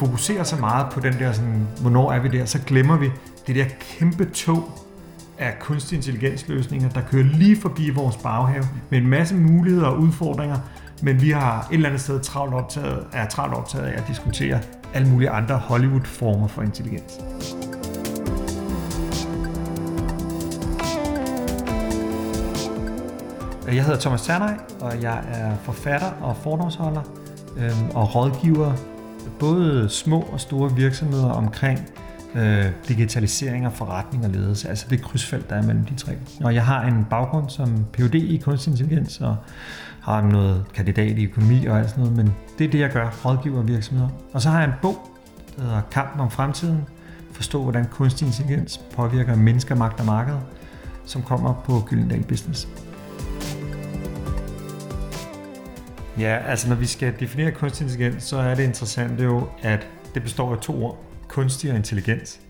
fokuserer så meget på den der, sådan, hvornår er vi der, så glemmer vi det der kæmpe tog af kunstig intelligensløsninger, der kører lige forbi vores baghave med en masse muligheder og udfordringer, men vi har et eller andet sted travlt optaget, er travlt optaget af at diskutere alle mulige andre Hollywood-former for intelligens. Jeg hedder Thomas Ternay, og jeg er forfatter og fordomsholder øhm, og rådgiver både små og store virksomheder omkring øh, digitalisering og forretning og ledelse, altså det krydsfelt, der er mellem de tre. Og jeg har en baggrund som Ph.D. i kunstig intelligens og har noget kandidat i økonomi og alt sådan noget, men det er det, jeg gør, rådgiver virksomheder. Og så har jeg en bog, der hedder Kampen om fremtiden, forstå hvordan kunstig intelligens påvirker mennesker, magt og marked, som kommer på Gyldendal Business. Ja, altså når vi skal definere kunstig intelligens, så er det interessant jo, at det består af to ord, kunstig og intelligens.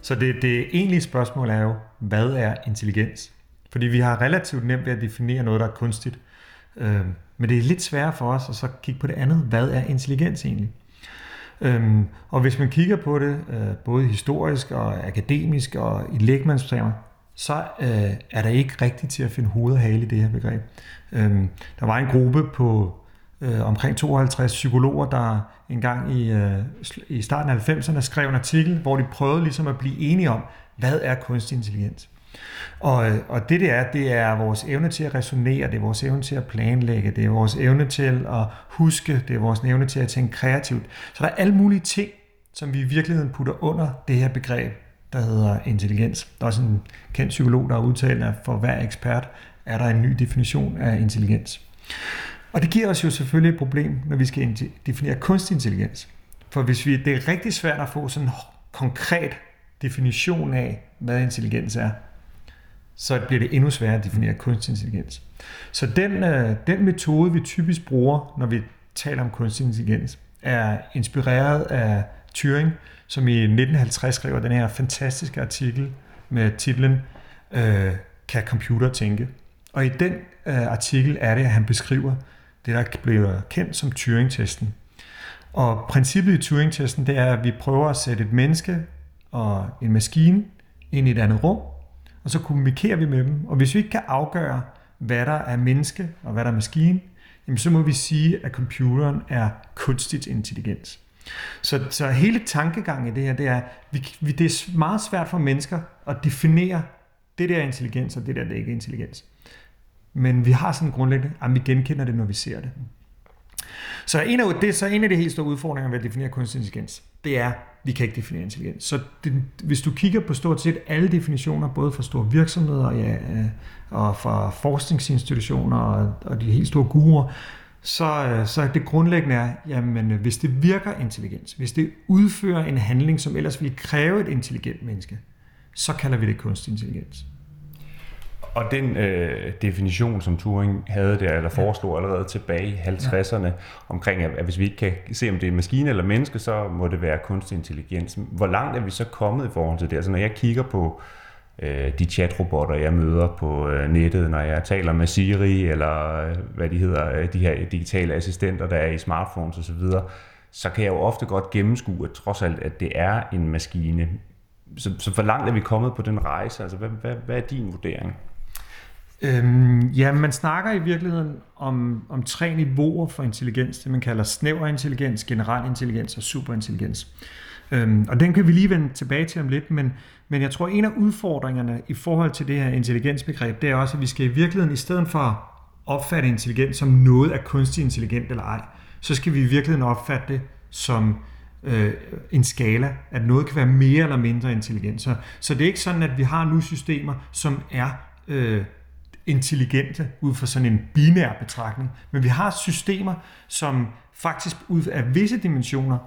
Så det, det egentlige spørgsmål er jo, hvad er intelligens? Fordi vi har relativt nemt ved at definere noget, der er kunstigt. Øhm, men det er lidt sværere for os at så kigge på det andet. Hvad er intelligens egentlig? Øhm, og hvis man kigger på det, øh, både historisk og akademisk og i lægmandstermer, så øh, er der ikke rigtigt til at finde hoved og hale i det her begreb. Øhm, der var en gruppe på øh, omkring 52 psykologer, der engang i, øh, i starten af 90'erne skrev en artikel, hvor de prøvede ligesom at blive enige om, hvad er kunstig intelligens? Og, øh, og det det er, det er vores evne til at resonere, det er vores evne til at planlægge, det er vores evne til at huske, det er vores evne til at tænke kreativt. Så der er alle mulige ting, som vi i virkeligheden putter under det her begreb, der hedder intelligens. Der er også en kendt psykolog, der har udtalt, at for hver ekspert er der en ny definition af intelligens. Og det giver os jo selvfølgelig et problem, når vi skal definere kunstig intelligens. For hvis vi, det er rigtig svært at få sådan en konkret definition af, hvad intelligens er, så bliver det endnu sværere at definere kunstig intelligens. Så den, øh, den metode, vi typisk bruger, når vi taler om kunstig intelligens, er inspireret af Turing, som i 1950 skriver den her fantastiske artikel med titlen øh, Kan computer tænke? Og i den øh, artikel er det, at han beskriver det, der bliver kendt som Turing-testen. Og princippet i Turing-testen, det er, at vi prøver at sætte et menneske og en maskine ind i et andet rum, og så kommunikerer vi med dem. Og hvis vi ikke kan afgøre, hvad der er menneske og hvad der er maskine, jamen så må vi sige, at computeren er kunstigt intelligens. Så, så hele tankegangen i det her, det er, vi, vi, det er meget svært for mennesker at definere, det der er intelligens, og det der det er ikke intelligens. Men vi har sådan grundlæggende, at vi genkender det, når vi ser det. Så en af, det, så en af de helt store udfordringer ved at definere kunstig intelligens, det er, vi kan ikke definere intelligens. Så det, hvis du kigger på stort set alle definitioner, både fra store virksomheder ja, øh, og fra forskningsinstitutioner og, og de helt store guruer, så, øh, så det grundlæggende er, jamen øh, hvis det virker intelligens, hvis det udfører en handling, som ellers ville kræve et intelligent menneske, så kalder vi det kunstig intelligens. Og den øh, definition, som Turing havde der, eller foreslog allerede tilbage i 50'erne, ja. omkring, at, at hvis vi ikke kan se, om det er en maskine eller menneske, så må det være kunstig intelligens. Hvor langt er vi så kommet i forhold til det? Altså når jeg kigger på øh, de chatrobotter, jeg møder på øh, nettet, når jeg taler med Siri, eller øh, hvad de hedder, øh, de her digitale assistenter, der er i smartphones osv., så, så kan jeg jo ofte godt gennemskue, at trods alt, at det er en maskine. Så, så hvor langt er vi kommet på den rejse? Altså, hvad, hvad, hvad er din vurdering? Øhm, ja, man snakker i virkeligheden om, om tre niveauer for intelligens, det man kalder snæver intelligens, generel intelligens og superintelligens. Øhm, og den kan vi lige vende tilbage til om lidt, men, men jeg tror, en af udfordringerne i forhold til det her intelligensbegreb, det er også, at vi skal i virkeligheden, i stedet for at opfatte intelligens som noget af kunstig intelligent eller ej, så skal vi i virkeligheden opfatte det som øh, en skala, at noget kan være mere eller mindre intelligent. Så, så det er ikke sådan, at vi har nu systemer, som er øh, intelligente ud fra sådan en binær betragtning, men vi har systemer, som faktisk ud af visse dimensioner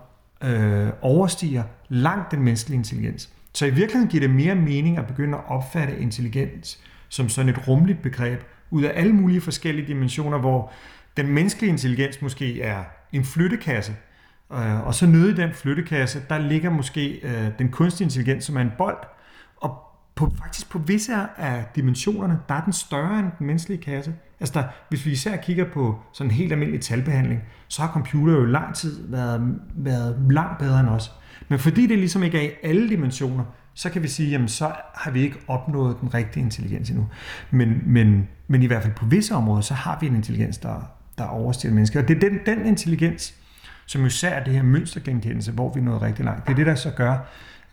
øh, overstiger langt den menneskelige intelligens. Så i virkeligheden giver det mere mening at begynde at opfatte intelligens som sådan et rumligt begreb, ud af alle mulige forskellige dimensioner, hvor den menneskelige intelligens måske er en flyttekasse, øh, og så nede i den flyttekasse, der ligger måske øh, den kunstige intelligens, som er en bold, og på, faktisk på visse af dimensionerne, der er den større end den menneskelige kasse. Altså der, hvis vi især kigger på sådan en helt almindelig talbehandling, så har computer jo lang tid været, været langt bedre end os. Men fordi det ligesom ikke er i alle dimensioner, så kan vi sige, jamen så har vi ikke opnået den rigtige intelligens endnu. Men, men, men i hvert fald på visse områder, så har vi en intelligens, der, der overstiger mennesker. Og det er den, den intelligens, som jo især er det her mønstergenkendelse, hvor vi er nået rigtig langt. Det er det, der så gør,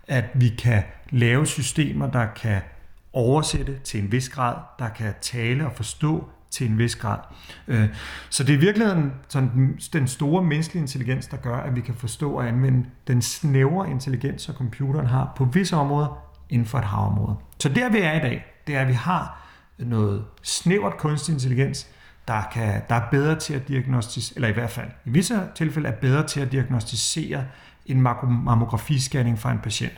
at vi kan lave systemer, der kan oversætte til en vis grad, der kan tale og forstå til en vis grad. Øh, så det er i virkeligheden sådan den store menneskelige intelligens, der gør, at vi kan forstå og anvende den snævre intelligens, som computeren har på visse områder inden for et havområde. Så der vi er i dag, det er, at vi har noget snævert kunstig intelligens, der, kan, der er bedre til at diagnostisere, eller i hvert fald i visse tilfælde er bedre til at diagnostisere en mammografiscanning fra en patient.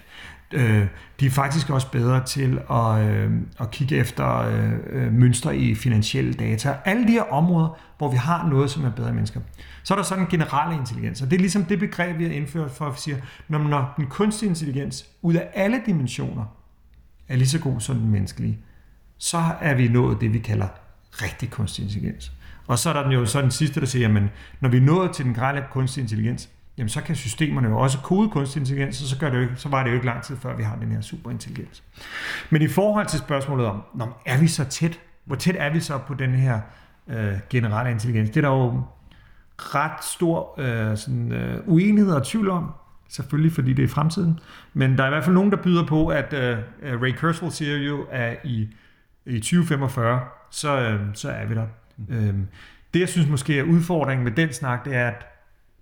Øh, de er faktisk også bedre til at, øh, at kigge efter øh, øh mønstre i finansielle data. Alle de her områder, hvor vi har noget, som er bedre end mennesker. Så er der sådan en generel intelligens, og det er ligesom det begreb, vi har indført for at sige, når, når den kunstige intelligens ud af alle dimensioner er lige så god som den menneskelige, så er vi nået det, vi kalder rigtig kunstig intelligens. Og så er der den jo så den sidste, der siger, at når vi er nået til den grelle kunstig intelligens, jamen så kan systemerne jo også kode kunstig intelligens, og så, gør det jo ikke, så var det jo ikke lang tid før, vi har den her superintelligens. Men i forhold til spørgsmålet om, når er vi så tæt? Hvor tæt er vi så på den her øh, generelle intelligens? Det er der jo ret stor øh, sådan, øh, uenighed og tvivl om, selvfølgelig fordi det er fremtiden. Men der er i hvert fald nogen, der byder på, at øh, Ray Kurzweil siger jo, at i, i 2045, så, øh, så er vi der. Mm. det, jeg synes måske er udfordringen med den snak, det er, at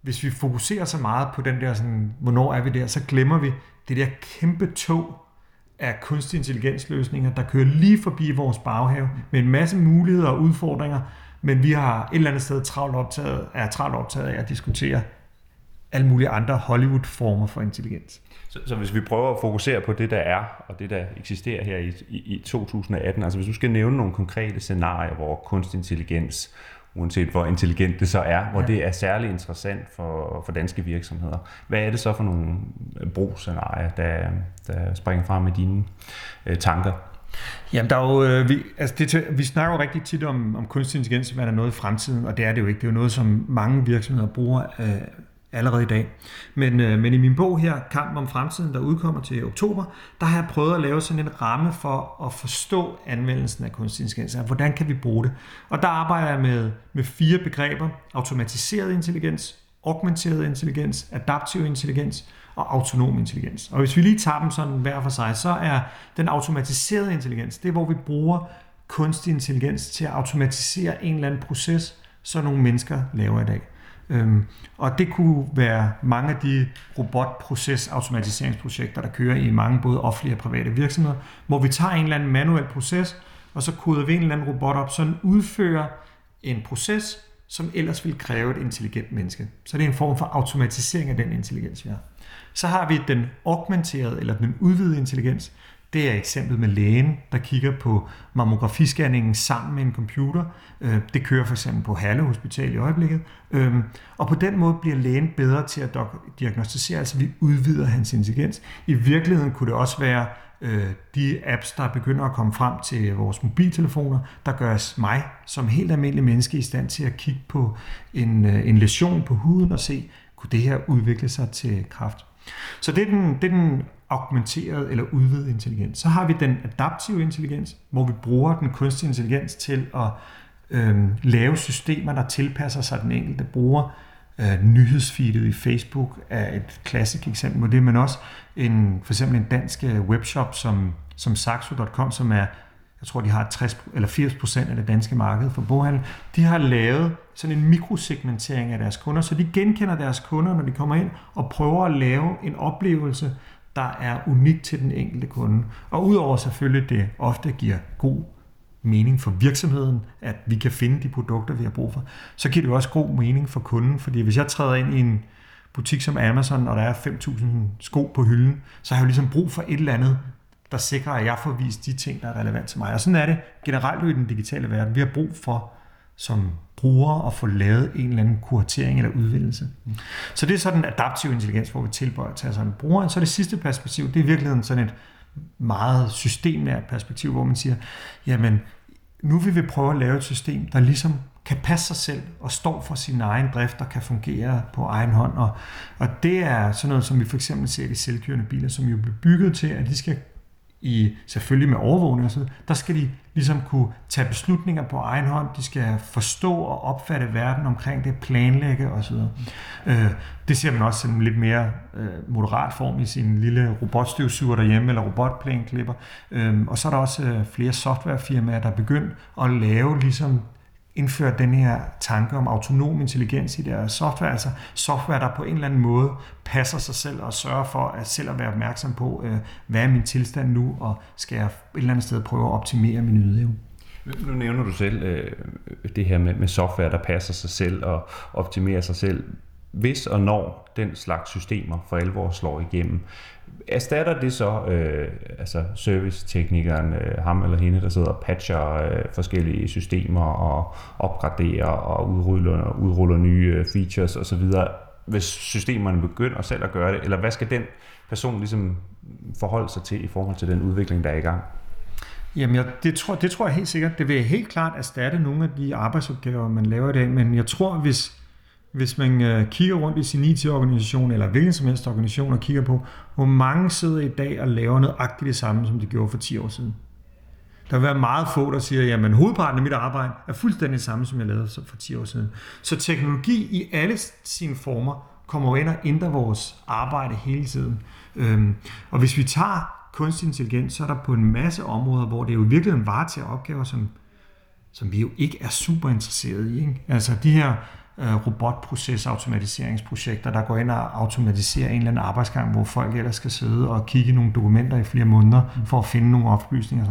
hvis vi fokuserer så meget på den der, sådan, hvornår er vi der, så glemmer vi det der kæmpe tog af kunstig intelligensløsninger, der kører lige forbi vores baghave med en masse muligheder og udfordringer, men vi har et eller andet sted travlt optaget, er travlt optaget af at diskutere alle mulige andre Hollywood-former for intelligens. Så, så hvis vi prøver at fokusere på det, der er, og det, der eksisterer her i, i, i 2018, altså hvis du skal nævne nogle konkrete scenarier, hvor kunstig intelligens uanset hvor intelligent det så er, hvor ja. det er særlig interessant for, for danske virksomheder. Hvad er det så for nogle brugsscenarier, der, der springer frem med dine øh, tanker? Jamen, der er jo, øh, vi, altså det, vi snakker jo rigtig tit om, om kunstig intelligens, hvad der er noget i fremtiden, og det er det jo ikke. Det er jo noget, som mange virksomheder bruger øh, allerede i dag. Men, øh, men i min bog her, Kampen om fremtiden, der udkommer til oktober, der har jeg prøvet at lave sådan en ramme for at forstå anvendelsen af kunstig intelligens. Altså, hvordan kan vi bruge det? Og der arbejder jeg med, med fire begreber. Automatiseret intelligens, augmenteret intelligens, adaptiv intelligens og autonom intelligens. Og hvis vi lige tager dem sådan hver for sig, så er den automatiserede intelligens, det er hvor vi bruger kunstig intelligens til at automatisere en eller anden proces, som nogle mennesker laver i dag. Øhm, og det kunne være mange af de robotprocesautomatiseringsprojekter, der kører i mange både offentlige og private virksomheder, hvor vi tager en eller anden manuel proces, og så koder vi en eller anden robot op, så den udfører en proces, som ellers ville kræve et intelligent menneske. Så det er en form for automatisering af den intelligens, vi har. Så har vi den augmenterede eller den udvidede intelligens, det er eksemplet med lægen, der kigger på mammografiscanningen sammen med en computer. Øh, det kører for eksempel på Halle Hospital i øjeblikket. Øh, og på den måde bliver lægen bedre til at diagnostisere, altså vi udvider hans intelligens. I virkeligheden kunne det også være øh, de apps, der begynder at komme frem til vores mobiltelefoner, der gør mig som helt almindelig menneske i stand til at kigge på en, en lesion på huden og se, kunne det her udvikle sig til kraft. Så det er den, det er den augmenteret eller udvidet intelligens. Så har vi den adaptive intelligens, hvor vi bruger den kunstige intelligens til at øh, lave systemer, der tilpasser sig den enkelte bruger. Øh, nyhedsfeedet i Facebook er et klassisk eksempel på det, men også en, for eksempel en dansk øh, webshop som, som Saxo.com, som er jeg tror, de har 60 eller 80 procent af det danske marked for boghandel, de har lavet sådan en mikrosegmentering af deres kunder, så de genkender deres kunder, når de kommer ind, og prøver at lave en oplevelse, der er unik til den enkelte kunde. Og udover selvfølgelig, det ofte giver god mening for virksomheden, at vi kan finde de produkter, vi har brug for, så giver det også god mening for kunden, fordi hvis jeg træder ind i en butik som Amazon, og der er 5.000 sko på hylden, så har jeg jo ligesom brug for et eller andet, der sikrer, at jeg får vist de ting, der er relevant til mig. Og sådan er det generelt i den digitale verden. Vi har brug for som bruger at få lavet en eller anden kuratering eller udvælgelse. Så det er sådan en adaptiv intelligens, hvor vi tilbøjer at tage sådan en bruger. Så det sidste perspektiv, det er i virkeligheden sådan et meget systemnært perspektiv, hvor man siger, jamen, nu vil vi prøve at lave et system, der ligesom kan passe sig selv og står for sin egen drift og kan fungere på egen hånd. Og, og det er sådan noget, som vi for eksempel ser i selvkørende biler, som jo bliver bygget til, at de skal i, selvfølgelig med overvågning og sådan der skal de ligesom kunne tage beslutninger på egen hånd, de skal forstå og opfatte verden omkring det, planlægge osv. Øh, det ser man også en lidt mere øh, moderat form i sin lille robotstøvsuger derhjemme, eller robotplæneklipper. Øh, og så er der også øh, flere softwarefirmaer, der er begyndt at lave ligesom indført den her tanke om autonom intelligens i deres software, altså software, der på en eller anden måde passer sig selv og sørger for at selv at være opmærksom på, øh, hvad er min tilstand nu, og skal jeg et eller andet sted prøve at optimere min ydeevne. Nu nævner du selv øh, det her med, med software, der passer sig selv og optimerer sig selv. Hvis og når den slags systemer for alvor slår igennem, erstatter det så øh, altså serviceteknikeren, øh, ham eller hende, der sidder og patcher øh, forskellige systemer og opgraderer og udruller, udruller nye øh, features osv., hvis systemerne begynder selv at gøre det, eller hvad skal den person ligesom forholde sig til i forhold til den udvikling, der er i gang? Jamen, jeg, det, tror, det tror jeg helt sikkert. Det vil helt klart erstatte nogle af de arbejdsopgaver, man laver i dag, men jeg tror, hvis, hvis man øh, kigger rundt i sin IT-organisation, eller hvilken som helst organisation, og kigger på, hvor mange sidder i dag og laver noget agtigt det samme, som de gjorde for 10 år siden. Der vil være meget få, der siger, at hovedparten af mit arbejde er fuldstændig det samme, som jeg lavede for 10 år siden. Så teknologi i alle sine former kommer ind og ændrer vores arbejde hele tiden. Øhm, og hvis vi tager kunstig intelligens, så er der på en masse områder, hvor det jo i virkeligheden varetager opgaver, som, som vi jo ikke er super interesserede i. Ikke? Altså de her øh, robotprocesautomatiseringsprojekter, der går ind og automatiserer en eller anden arbejdsgang, hvor folk ellers skal sidde og kigge nogle dokumenter i flere måneder for at finde nogle oplysninger.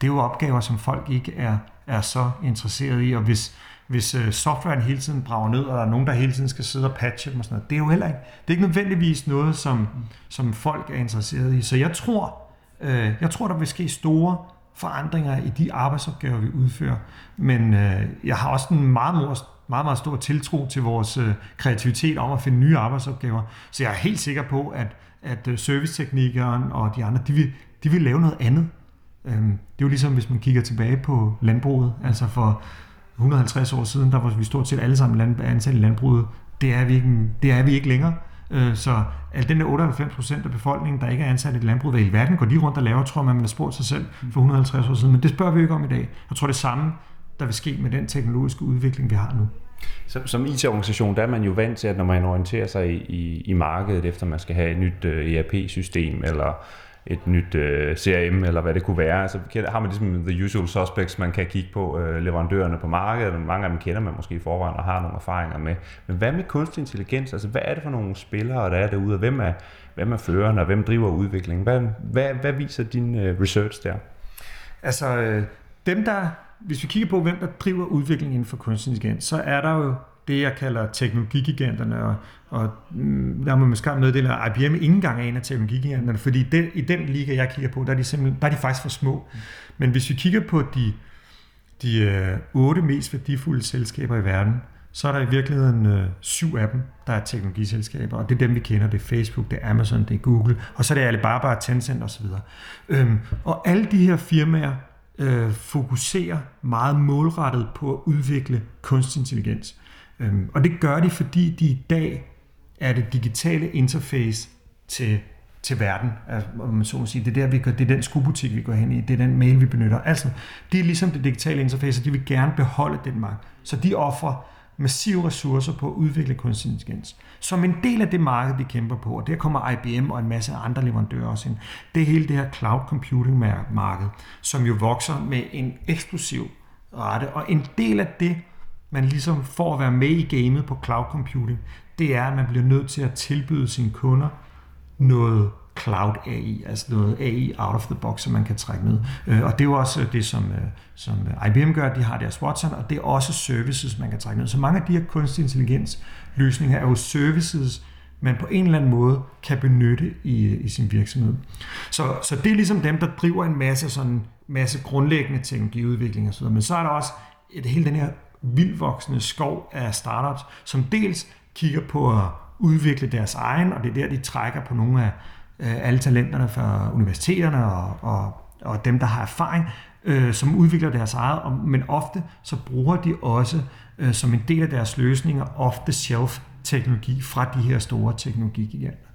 Det er jo opgaver, som folk ikke er, er så interesseret i, og hvis, hvis øh, softwaren hele tiden brager ned, og der er nogen, der hele tiden skal sidde og patche dem og sådan noget, det er jo heller ikke, det er ikke nødvendigvis noget, som, som folk er interesseret i. Så jeg tror, øh, jeg tror, der vil ske store forandringer i de arbejdsopgaver, vi udfører. Men øh, jeg har også en meget, meget, meget stor tiltro til vores øh, kreativitet om at finde nye arbejdsopgaver. Så jeg er helt sikker på, at, at øh, serviceteknikeren og de andre, de vil, de vil lave noget andet. Øhm, det er jo ligesom, hvis man kigger tilbage på landbruget. Altså for 150 år siden, der var vi stort set alle sammen ansat i landbruget. Det er vi ikke, det er vi ikke længere. Øh, så al den der 98 procent af befolkningen, der ikke er ansat i et landbrug, hvad i verden går de rundt og laver, tror man, man har spurgt sig selv for 150 år siden. Men det spørger vi ikke om i dag. Jeg tror det samme, der vil ske med den teknologiske udvikling, vi har nu. Som, som IT-organisation, der er man jo vant til, at når man orienterer sig i, i, i markedet, efter man skal have et nyt øh, ERP-system, eller et nyt uh, CRM, eller hvad det kunne være, så har man ligesom the usual suspects, man kan kigge på uh, leverandørerne på markedet, og mange af dem kender man måske i forvejen og har nogle erfaringer med. Men hvad med kunstig intelligens? Altså, hvad er det for nogle spillere, der er derude, og hvem er, hvem er førende, og hvem driver udviklingen? Hvad, hvad, hvad viser din uh, research der? Altså, dem der hvis vi kigger på, hvem der driver udviklingen inden for kunstig intelligens, så er der jo det, jeg kalder teknologigiganterne, og, og mm, der må man måske meddele, at IBM ikke engang er en af teknologigiganterne, fordi den, i den liga, jeg kigger på, der er de, simpelthen, der er de faktisk for små. Men hvis vi kigger på de, de øh, otte mest værdifulde selskaber i verden, så er der i virkeligheden øh, syv af dem, der er teknologiselskaber, og det er dem, vi kender. Det er Facebook, det er Amazon, det er Google, og så er det Alibaba, Tencent osv. Øhm, og alle de her firmaer øh, fokuserer meget målrettet på at udvikle kunstig intelligens. Øhm, og det gør de, fordi de i dag er det digitale interface til, til verden. Altså, om man så må sige. Det er, der, vi gør, det er den skubutik, vi går hen i. Det er den mail, vi benytter. Altså, det er ligesom det digitale interface, og de vil gerne beholde den magt. Så de offrer massive ressourcer på at udvikle kunstig intelligens. Som en del af det marked, vi kæmper på, og der kommer IBM og en masse andre leverandører også ind, det er hele det her cloud computing marked, som jo vokser med en eksplosiv rette. Og en del af det, man ligesom får at være med i gamet på cloud computing, det er, at man bliver nødt til at tilbyde sine kunder noget cloud AI, altså noget AI out of the box, som man kan trække ned. Øh, og det er jo også øh, det, som, øh, som IBM gør, de har deres Watson, og det er også services, man kan trække ned. Så mange af de her kunstig intelligens løsninger er jo services, man på en eller anden måde kan benytte i, i sin virksomhed. Så, så det er ligesom dem, der driver en masse, sådan, masse grundlæggende teknologiudvikling osv. Men så er der også et, hele den her vildvoksende skov af startups, som dels kigger på at udvikle deres egen, og det er der, de trækker på nogle af øh, alle talenterne fra universiteterne og, og, og dem, der har erfaring, øh, som udvikler deres eget, men ofte så bruger de også øh, som en del af deres løsninger ofte shelf-teknologi fra de her store teknologigiganter.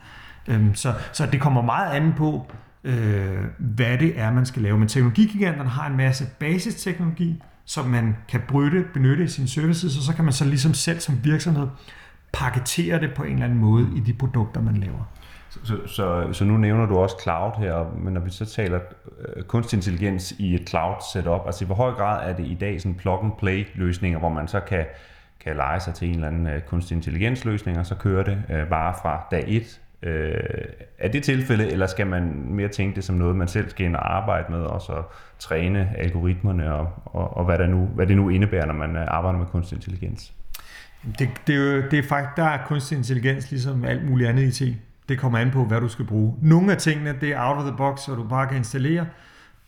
Øhm, så, så det kommer meget an på, øh, hvad det er, man skal lave. Men teknologigiganterne har en masse basisteknologi, som man kan brytte, benytte i sine services, og så kan man så ligesom selv som virksomhed paketere det på en eller anden måde i de produkter, man laver. Så, så, så nu nævner du også cloud her, men når vi så taler øh, kunstig intelligens i et cloud setup, altså i hvor høj grad er det i dag sådan plug and play løsninger, hvor man så kan, kan lege sig til en eller anden øh, kunstig intelligens løsning, og så kører det øh, bare fra dag 1 Øh, er det tilfælde, eller skal man mere tænke det som noget, man selv skal ind og arbejde med, og så træne algoritmerne, og, og, og hvad, der nu, hvad det nu indebærer, når man øh, arbejder med kunstig intelligens? Det, det, er jo, det er faktisk, der er kunstig intelligens ligesom alt muligt andet IT. Det kommer an på, hvad du skal bruge. Nogle af tingene, det er out of the box, så du bare kan installere.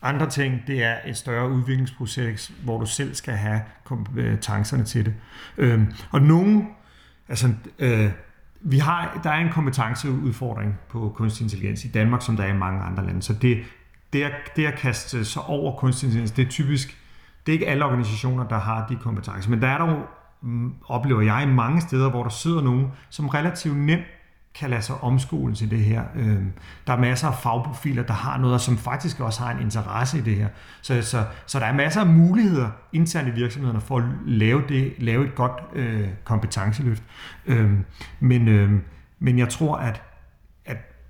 Andre ting, det er et større udviklingsproces, hvor du selv skal have kompetencerne øh, til det. Øhm, og nogle, altså øh, vi har, der er en kompetenceudfordring på kunstig intelligens i Danmark, som der er i mange andre lande. Så det, det, at, det at kaste sig over kunstig intelligens, det er typisk, det er ikke alle organisationer, der har de kompetencer. Men der er dog, mm, oplever jeg, mange steder, hvor der sidder nogen, som relativt nemt kan lade sig omskole til det her. Øhm, der er masser af fagprofiler, der har noget, og som faktisk også har en interesse i det her. Så, så, så der er masser af muligheder internt i virksomhederne for at lave, det, lave et godt øh, kompetenceløft. Øh, men, øh, men jeg tror, at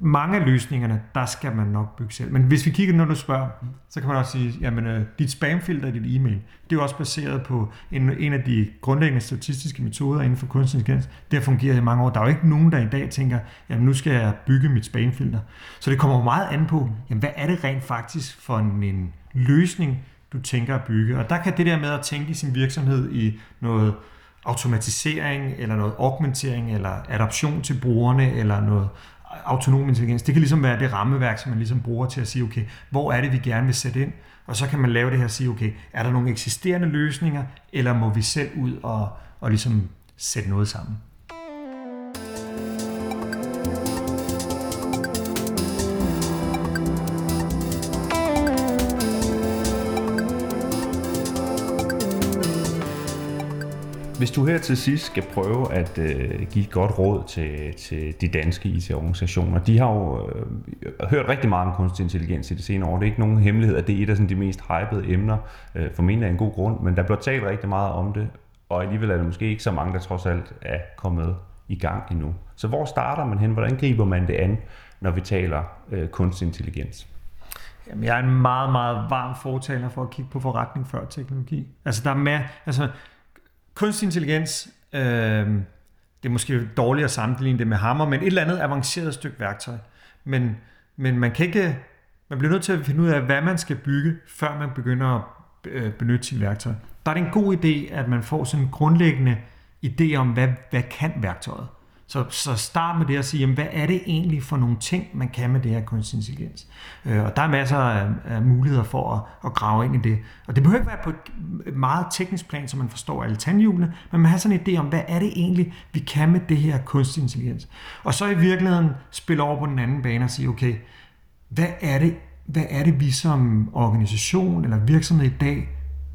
mange af løsningerne, der skal man nok bygge selv. Men hvis vi kigger, når du spørger, så kan man også sige, jamen øh, dit spamfilter i dit e-mail, det er jo også baseret på en, en af de grundlæggende statistiske metoder inden for kunstig intelligens. Det har fungeret i mange år. Der er jo ikke nogen, der i dag tænker, jamen nu skal jeg bygge mit spamfilter. Så det kommer meget an på, jamen hvad er det rent faktisk for en, en løsning, du tænker at bygge. Og der kan det der med at tænke i sin virksomhed i noget automatisering, eller noget augmentering, eller adoption til brugerne, eller noget autonom intelligens. Det kan ligesom være det rammeværk, som man ligesom bruger til at sige, okay, hvor er det, vi gerne vil sætte ind? Og så kan man lave det her og sige, okay, er der nogle eksisterende løsninger, eller må vi selv ud og, og ligesom sætte noget sammen? Hvis du her til sidst skal prøve at øh, give et godt råd til, til de danske IT-organisationer, de har jo øh, hørt rigtig meget om kunstig intelligens i det senere år. Det er ikke nogen hemmelighed, at det er et af sådan, de mest hypede emner, øh, formentlig af en god grund, men der bliver talt rigtig meget om det, og alligevel er der måske ikke så mange, der trods alt er kommet i gang endnu. Så hvor starter man hen? Hvordan griber man det an, når vi taler øh, kunstig intelligens? Jamen, jeg er en meget, meget varm fortaler for at kigge på forretning før teknologi. Altså, der er med, altså, kunstig intelligens, øh, det er måske dårligt at sammenligne det med hammer, men et eller andet avanceret stykke værktøj. Men, men man kan ikke, man bliver nødt til at finde ud af, hvad man skal bygge, før man begynder at øh, benytte sit værktøj. Der er det en god idé, at man får sådan en grundlæggende idé om, hvad, hvad kan værktøjet. Så, så start med det at sige, jamen, hvad er det egentlig for nogle ting, man kan med det her kunstig intelligens? Øh, og der er masser af, af muligheder for at, at grave ind i det. Og det behøver ikke være på et meget teknisk plan, så man forstår alle tandhjulene, men man har sådan en idé om, hvad er det egentlig, vi kan med det her kunstig intelligens? Og så i virkeligheden spille over på den anden bane og sige, okay, hvad er det, hvad er det vi som organisation eller virksomhed i dag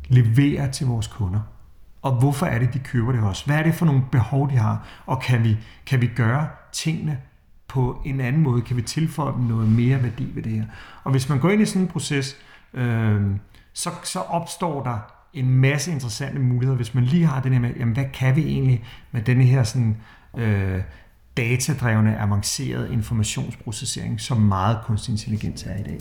leverer til vores kunder? Og hvorfor er det, de køber det også? Hvad er det for nogle behov, de har? Og kan vi, kan vi gøre tingene på en anden måde? Kan vi tilføje dem noget mere værdi ved det her? Og hvis man går ind i sådan en proces, øh, så, så opstår der en masse interessante muligheder, hvis man lige har den her med, jamen, hvad kan vi egentlig med denne her sådan, øh, datadrevne, avancerede informationsprocessering, som meget kunstig intelligens er i dag.